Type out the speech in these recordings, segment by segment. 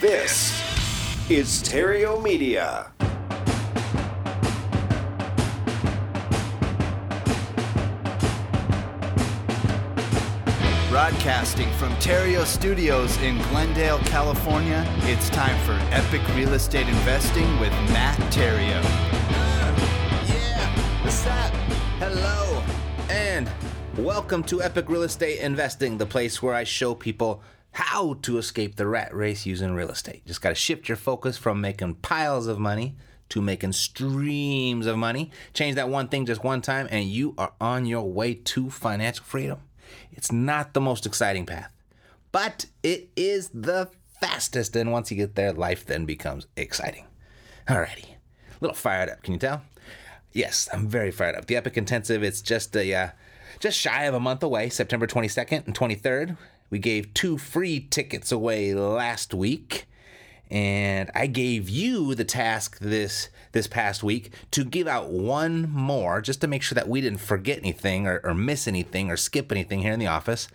This is Theriault Media. Broadcasting from Theriault Studios in Glendale, California, it's time for Epic Real Estate Investing with Matt Theriault. Yeah, what's up? Hello, and welcome to Epic Real Estate Investing, the place where I show people how to escape the rat race using real estate. Just got to shift your focus from making piles of money to making streams of money. Change that one thing just one time, and you are on your way to financial freedom. It's not the most exciting path, but it is the fastest. And once you get there, life then becomes exciting. Alrighty, a little fired up. Can you tell? Yes, I'm very fired up. The Epic Intensive. It's just a uh, just shy of a month away, September 22nd and 23rd. We gave two free tickets away last week and I gave you the task this this past week to give out one more just to make sure that we didn't forget anything or, or miss anything or skip anything here in the office.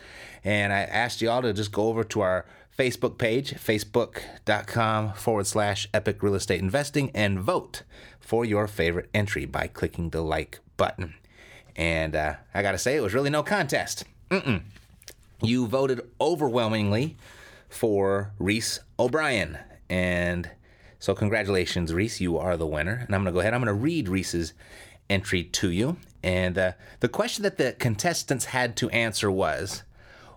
And I asked you all to just go over to our Facebook page, facebook.com forward slash epic real estate investing, and vote for your favorite entry by clicking the like button. And uh, I gotta say, it was really no contest. Mm-mm. You voted overwhelmingly for Reese O'Brien. And so, congratulations, Reese. You are the winner. And I'm going to go ahead. I'm going to read Reese's entry to you. And uh, the question that the contestants had to answer was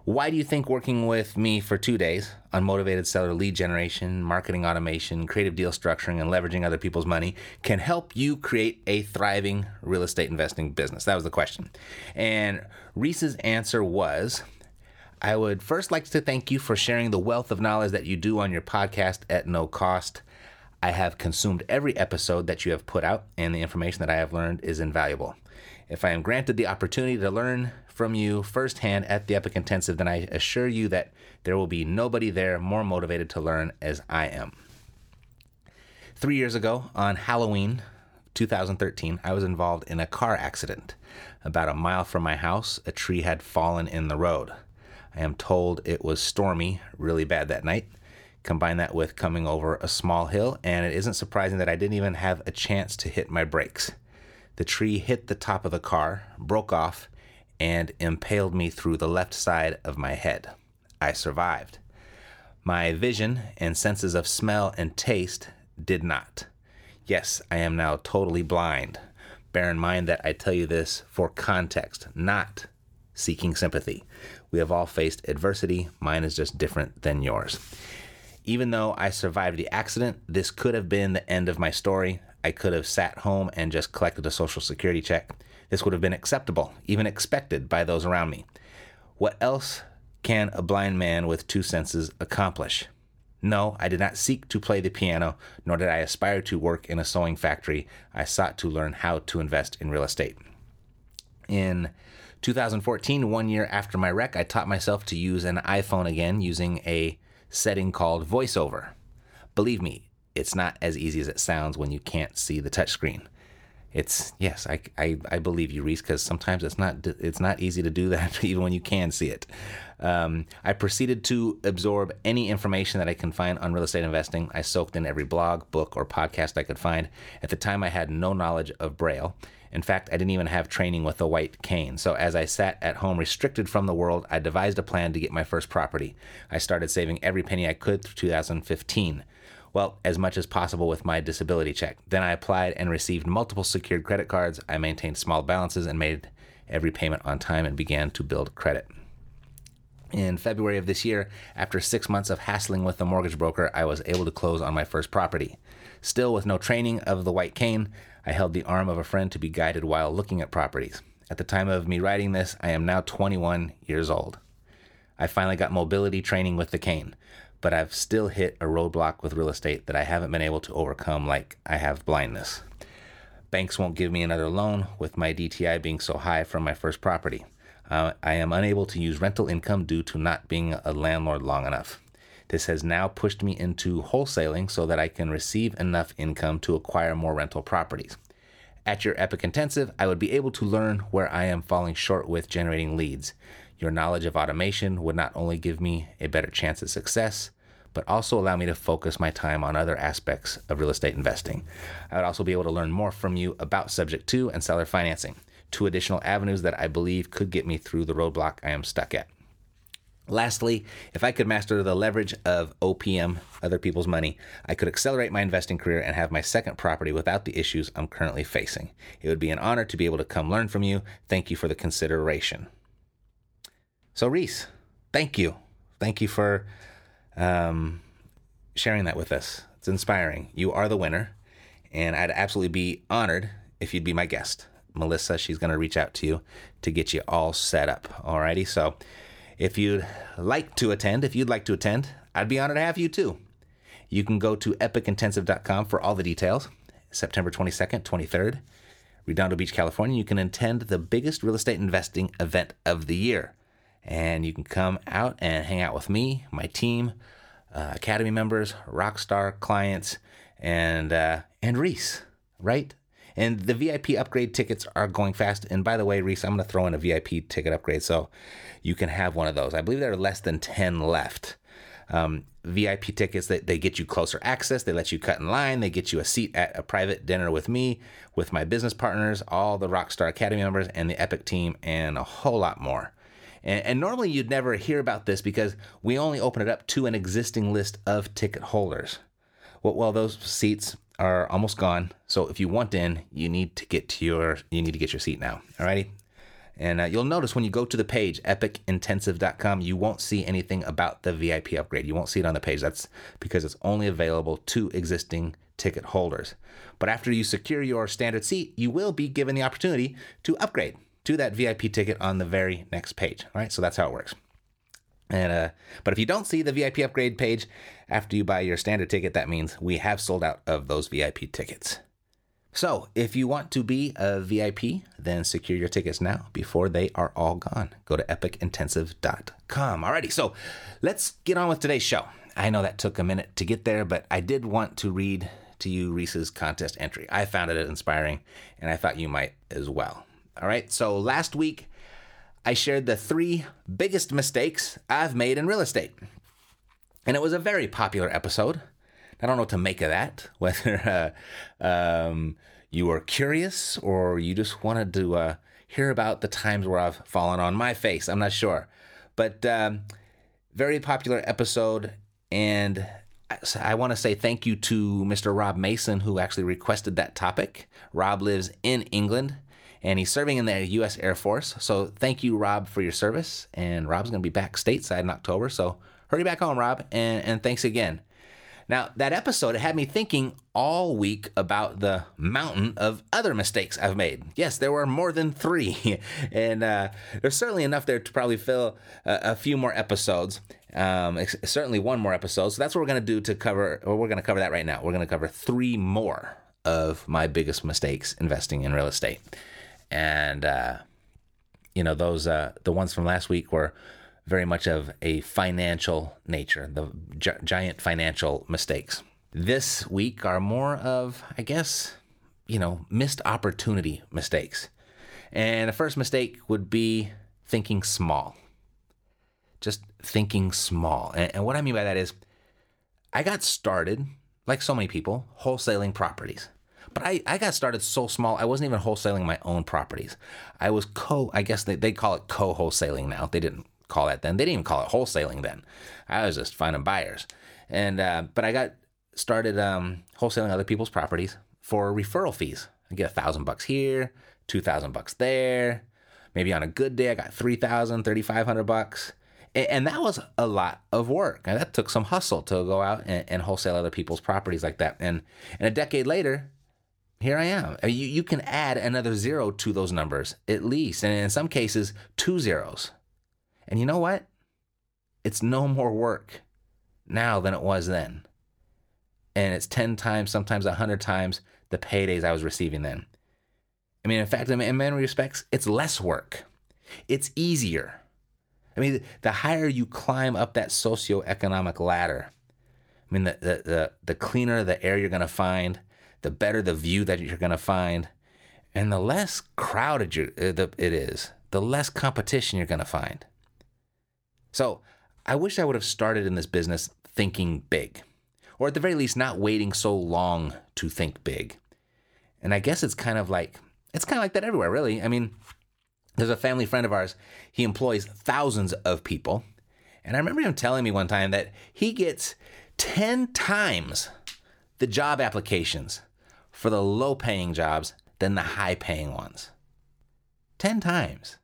Why do you think working with me for two days on motivated seller lead generation, marketing automation, creative deal structuring, and leveraging other people's money can help you create a thriving real estate investing business? That was the question. And Reese's answer was I would first like to thank you for sharing the wealth of knowledge that you do on your podcast at no cost. I have consumed every episode that you have put out, and the information that I have learned is invaluable. If I am granted the opportunity to learn from you firsthand at the Epic Intensive, then I assure you that there will be nobody there more motivated to learn as I am. Three years ago, on Halloween 2013, I was involved in a car accident. About a mile from my house, a tree had fallen in the road. I am told it was stormy, really bad that night. Combine that with coming over a small hill, and it isn't surprising that I didn't even have a chance to hit my brakes. The tree hit the top of the car, broke off, and impaled me through the left side of my head. I survived. My vision and senses of smell and taste did not. Yes, I am now totally blind. Bear in mind that I tell you this for context, not seeking sympathy. We have all faced adversity. Mine is just different than yours. Even though I survived the accident, this could have been the end of my story. I could have sat home and just collected a social security check. This would have been acceptable, even expected by those around me. What else can a blind man with two senses accomplish? No, I did not seek to play the piano, nor did I aspire to work in a sewing factory. I sought to learn how to invest in real estate. In 2014, one year after my wreck, I taught myself to use an iPhone again using a setting called VoiceOver. Believe me, it's not as easy as it sounds when you can't see the touchscreen. It's yes, I, I, I believe you, Reese, because sometimes it's not it's not easy to do that even when you can see it. Um, I proceeded to absorb any information that I can find on real estate investing. I soaked in every blog, book, or podcast I could find. At the time, I had no knowledge of Braille in fact, I didn't even have training with a white cane. So as I sat at home restricted from the world, I devised a plan to get my first property. I started saving every penny I could through 2015. Well, as much as possible with my disability check. Then I applied and received multiple secured credit cards. I maintained small balances and made every payment on time and began to build credit. In February of this year, after six months of hassling with the mortgage broker, I was able to close on my first property. Still, with no training of the white cane, I held the arm of a friend to be guided while looking at properties. At the time of me writing this, I am now 21 years old. I finally got mobility training with the cane, but I've still hit a roadblock with real estate that I haven't been able to overcome, like I have blindness. Banks won't give me another loan with my DTI being so high from my first property. Uh, I am unable to use rental income due to not being a landlord long enough. This has now pushed me into wholesaling so that I can receive enough income to acquire more rental properties. At your Epic Intensive, I would be able to learn where I am falling short with generating leads. Your knowledge of automation would not only give me a better chance at success, but also allow me to focus my time on other aspects of real estate investing. I would also be able to learn more from you about subject to and seller financing, two additional avenues that I believe could get me through the roadblock I am stuck at. Lastly, if I could master the leverage of OPM, other people's money, I could accelerate my investing career and have my second property without the issues I'm currently facing. It would be an honor to be able to come learn from you. Thank you for the consideration. So, Reese, thank you. Thank you for um, sharing that with us. It's inspiring. You are the winner, and I'd absolutely be honored if you'd be my guest. Melissa, she's going to reach out to you to get you all set up. Alrighty, so if you'd like to attend, if you'd like to attend, I'd be honored to have you too. You can go to epicintensive.com for all the details. September 22nd, 23rd, Redondo Beach, California. You can attend the biggest real estate investing event of the year. And you can come out and hang out with me, my team, uh, Academy members, Rockstar clients, and uh, and Reese, right? And the VIP upgrade tickets are going fast. And by the way, Reese, I'm going to throw in a VIP ticket upgrade so you can have one of those. I believe there are less than 10 left. Um, VIP tickets that they, get you closer access, they let you cut in line, they get you a seat at a private dinner with me, with my business partners, all the Rockstar Academy members, and the Epic team, and a whole lot more. And, and, normally you'd never hear about this because we only open it up to an existing list of ticket holders. Well, well those seats are almost gone. So if you want in, you need to get to your you need to get your seat now. Alrighty. And uh, you'll notice when you go to the page, epicintensive.com, you won't see anything about the VIP upgrade. You won't see it on the page. That's because it's only available to existing ticket holders. But after you secure your standard seat, you will be given the opportunity to upgrade to that VIP ticket on the very next page. All right, so that's how it works. And uh, but if you don't see the VIP upgrade page after you buy your standard ticket, that means we have sold out of those VIP tickets. So if you want to be a VIP, then secure your tickets now before they are all gone. Go to epicintensive.com. Alrighty, so let's get on with today's show. I know that took a minute to get there, but I did want to read to you Reese's contest entry. I found it inspiring, and I thought you might as well. All right, so last week I shared the three biggest mistakes I've made in real estate. And it was a very popular episode. I don't know what to make of that, whether uh, um, you were curious or you just wanted to uh, hear about the times where I've fallen on my face. I'm not sure. But um, very popular episode. And I, I want to say thank you to Mr. Rob Mason, who actually requested that topic. Rob lives in England and he's serving in the U.S. Air Force. So thank you, Rob, for your service. And Rob's going to be back stateside in October. So hurry back home, Rob. And, and thanks again. Now, that episode had me thinking all week about the mountain of other mistakes I've made. Yes, there were more than three, and uh, there's certainly enough there to probably fill a, a few more episodes. Um, certainly one more episode. So that's what we're going to do to cover, or we're going to cover that right now. We're going to cover three more of my biggest mistakes investing in real estate and uh, you know those uh, the ones from last week were very much of a financial nature, the gi- giant financial mistakes. This week are more of, I guess, you know, missed opportunity mistakes. And the first mistake would be thinking small. Just thinking small. And, and what I mean by that is, I got started, like so many people, wholesaling properties. But I, I got started so small, I wasn't even wholesaling my own properties. I was co, I guess they, they call it co wholesaling now. They didn't call that then. They didn't even call it wholesaling then. I was just finding buyers. And, uh, but I got started um, wholesaling other people's properties for referral fees. I get a thousand bucks here, two thousand bucks there. Maybe on a good day, I got 3,000, 3,500 bucks. And that was a lot of work. And that took some hustle to go out and, and wholesale other people's properties like that. And, and a decade later, here I am. Mean, you, you can add another zero to those numbers, at least. And in some cases, two zeros. And you know what? It's no more work now than it was then. And it's 10 times, sometimes 100 times the paydays I was receiving then. I mean, in fact, in many respects, it's less work. It's easier. I mean, the higher you climb up that socioeconomic ladder, I mean, the, the, the, the cleaner the air you're going to find, the better the view that you're going to find, and the less crowded uh, it is, the less competition you're going to find. So I wish I would have started in this business thinking big, or at the very least, not waiting so long to think big. And I guess it's kind of like, it's kind of like that everywhere, really. I mean, there's a family friend of ours, he employs thousands of people. And I remember him telling me one time that he gets 10 times the job applications for the low paying jobs than the high paying ones. 10 times.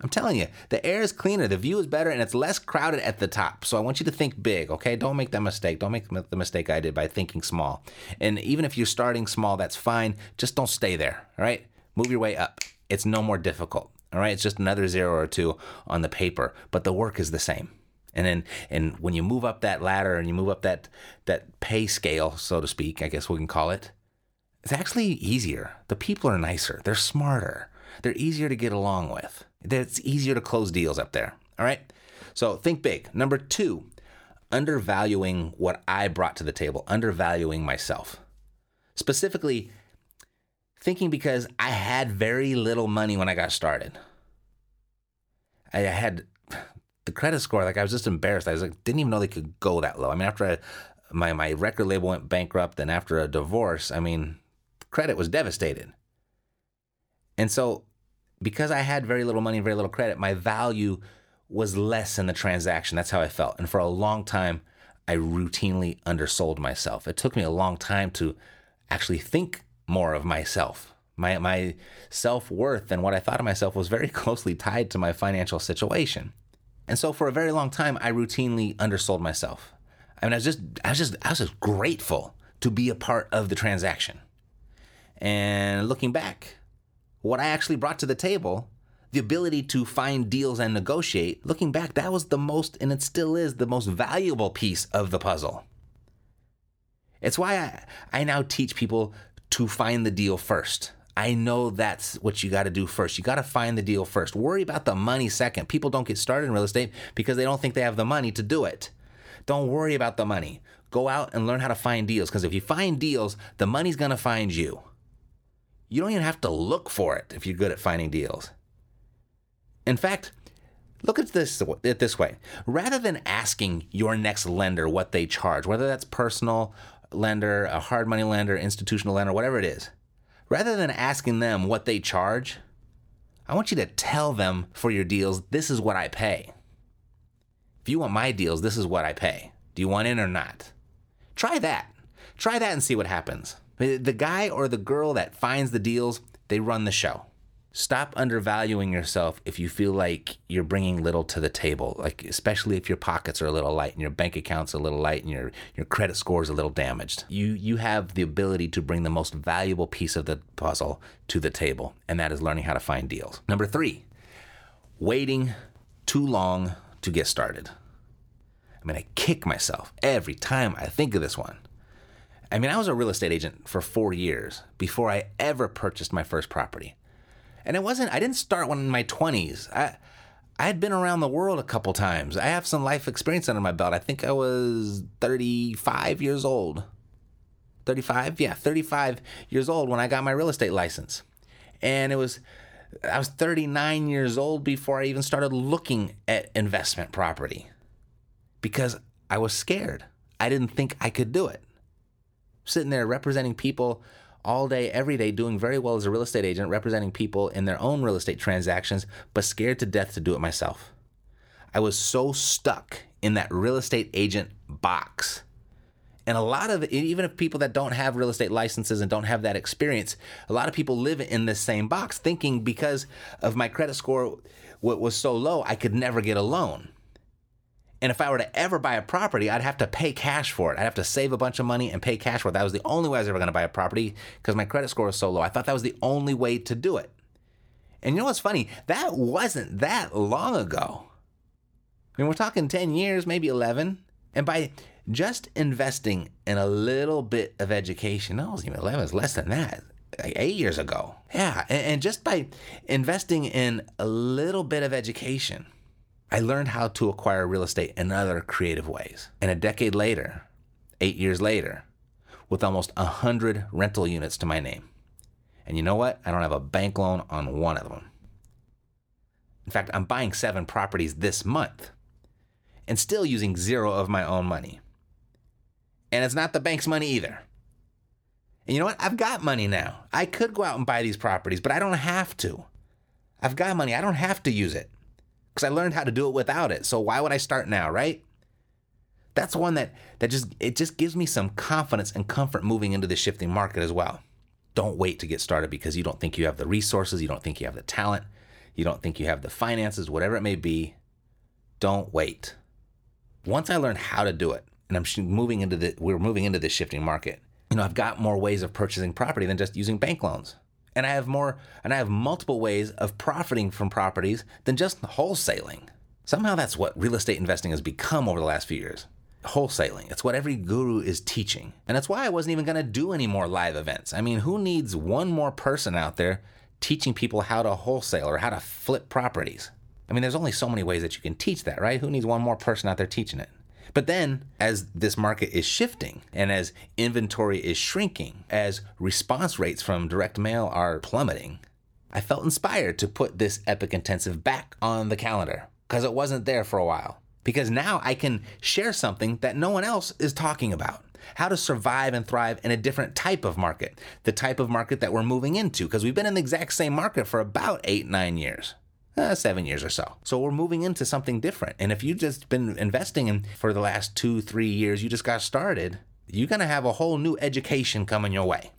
I'm telling you, the air is cleaner, the view is better, and it's less crowded at the top. So I want you to think big, okay? Don't make that mistake. Don't make the mistake I did by thinking small. And even if you're starting small, that's fine. Just don't stay there, all right? Move your way up. It's no more difficult, all right? It's just another zero or two on the paper, but the work is the same. And then, and when you move up that ladder and you move up that that pay scale, so to speak, I guess we can call it, it's actually easier. The people are nicer. They're smarter. They're easier to get along with. It's easier to close deals up there. All right. So think big. Number two, undervaluing what I brought to the table, undervaluing myself. Specifically, thinking because I had very little money when I got started. I had the credit score, like I was just embarrassed. I was like, didn't even know they could go that low. I mean, after I, my my record label went bankrupt, and after a divorce, I mean, credit was devastated. And so because I had very little money and very little credit, my value was less in the transaction. That's how I felt. And for a long time, I routinely undersold myself. It took me a long time to actually think more of myself. My, my self worth and what I thought of myself was very closely tied to my financial situation. And so for a very long time, I routinely undersold myself. I mean, I was just, I was just, I was just grateful to be a part of the transaction. And looking back, what I actually brought to the table, the ability to find deals and negotiate, looking back, that was the most, and it still is, the most valuable piece of the puzzle. It's why I, I now teach people to find the deal first. I know that's what you got to do first. You got to find the deal first. Worry about the money second. People don't get started in real estate because they don't think they have the money to do it. Don't worry about the money. Go out and learn how to find deals because if you find deals, the money's going to find you. You don't even have to look for it if you're good at finding deals. In fact, look at this this way. Rather than asking your next lender what they charge, whether that's personal lender, a hard money lender, institutional lender, whatever it is, rather than asking them what they charge, I want you to tell them for your deals, this is what I pay. If you want my deals, this is what I pay. Do you want in or not? Try that. Try that and see what happens. The guy or the girl that finds the deals, they run the show. Stop undervaluing yourself if you feel like you're bringing little to the table, like especially if your pockets are a little light and your bank account's a little light and your, your credit score is a little damaged. You you have the ability to bring the most valuable piece of the puzzle to the table, and that is learning how to find deals. Number 3, waiting too long to get started. I mean, I kick myself every time I think of this one. I mean, I was a real estate agent for four years before I ever purchased my first property. And it wasn't, I didn't start when in my 20s. I, I had been around the world a couple times. I have some life experience under my belt. I think I was 35 years old. 35? Yeah, 35 years old when I got my real estate license. And it was, I was 39 years old before I even started looking at investment property because I was scared. I didn't think I could do it sitting there representing people all day, every day, doing very well as a real estate agent, representing people in their own real estate transactions, but scared to death to do it myself. I was so stuck in that real estate agent box. And a lot of even if people that don't have real estate licenses and don't have that experience, a lot of people live in this same box thinking because of my credit score what was so low, I could never get a loan. And if I were to ever buy a property, I'd have to pay cash for it. I'd have to save a bunch of money and pay cash for it. That was the only way I was ever going to buy a property because my credit score was so low. I thought that was the only way to do it. And you know what's funny? That wasn't that long ago. I mean, we're talking 10 years, maybe 11. And by just investing in a little bit of education, no, it wasn't even 11, it was less than that, like eight years ago. Yeah. And, just by investing in a little bit of education, I learned how to acquire real estate in other creative ways. And a decade later, eight years later, with almost 100 rental units to my name. And you know what? I don't have a bank loan on one of them. In fact, I'm buying seven properties this month and still using zero of my own money. And it's not the bank's money either. And you know what? I've got money now. I could go out and buy these properties, but I don't have to. I've got money. I don't have to use it because I learned how to do it without it. So why would I start now, right? That's one that that just it just gives me some confidence and comfort moving into the shifting market as well. Don't wait to get started because you don't think you have the resources, you don't think you have the talent, you don't think you have the finances, whatever it may be. Don't wait. Once I learned how to do it, and I'm moving into the we're moving into this shifting market. You know, I've got more ways of purchasing property than just using bank loans and I have more and I have multiple ways of profiting from properties than just wholesaling. Somehow that's what real estate investing has become over the last few years. Wholesaling. It's what every guru is teaching. And that's why I wasn't even going to do any more live events. I mean, who needs one more person out there teaching people how to wholesale or how to flip properties? I mean, there's only so many ways that you can teach that, right? Who needs one more person out there teaching it? But then, as this market is shifting and as inventory is shrinking, as response rates from direct mail are plummeting, I felt inspired to put this Epic Intensive back on the calendar because it wasn't there for a while. Because now I can share something that no one else is talking about. How to survive and thrive in a different type of market, the type of market that we're moving into, because we've been in the exact same market for about eight, nine years uh, seven years or so. So we're moving into something different. And if you've just been investing in for the last two, three years, you just got started, you're going to have a whole new education coming your way.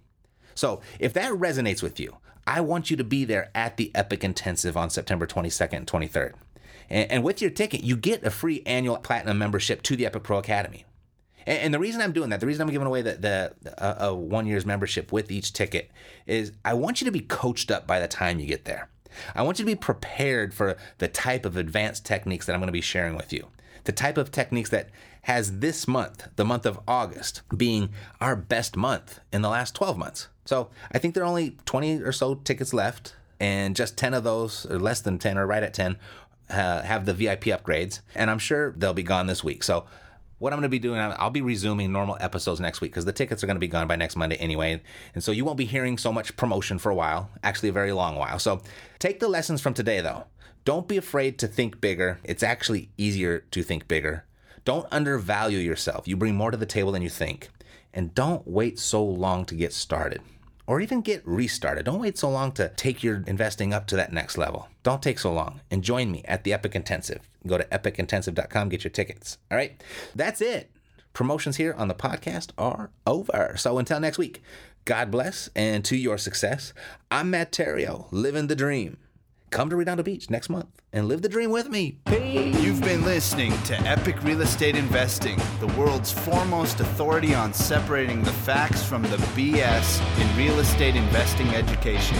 So if that resonates with you, I want you to be there at the Epic Intensive on September 22nd and 23rd. And, and with your ticket, you get a free annual platinum membership to the Epic Pro Academy. And, and the reason I'm doing that, the reason I'm giving away the, the uh, a one year's membership with each ticket is I want you to be coached up by the time you get there. I want you to be prepared for the type of advanced techniques that I'm going to be sharing with you. The type of techniques that has this month, the month of August, being our best month in the last 12 months. So I think there are only 20 or so tickets left, and just 10 of those, or less than 10, or right at 10, uh, have the VIP upgrades. And I'm sure they'll be gone this week. So what I'm going to be doing, I'll be resuming normal episodes next week because the tickets are going to be gone by next Monday anyway. And so you won't be hearing so much promotion for a while, actually, a very long while. So take the lessons from today, though. Don't be afraid to think bigger. It's actually easier to think bigger. Don't undervalue yourself. You bring more to the table than you think. And don't wait so long to get started or even get restarted. Don't wait so long to take your investing up to that next level. Don't take so long and join me at the Epic Intensive. Go to epicintensive.com, get your tickets. All right, that's it. Promotions here on the podcast are over. So until next week, God bless and to your success. I'm Matt Theriault, living the dream come to Redondo Beach next month and live the dream with me. Peace. You've been listening to Epic Real Estate Investing, the world's foremost authority on separating the facts from the BS in real estate investing education.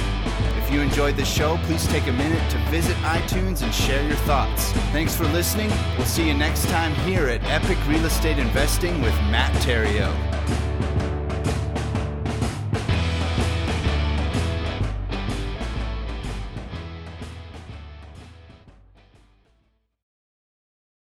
If you enjoyed the show, please take a minute to visit iTunes and share your thoughts. Thanks for listening. We'll see you next time here at Epic Real Estate Investing with Matt Theriault.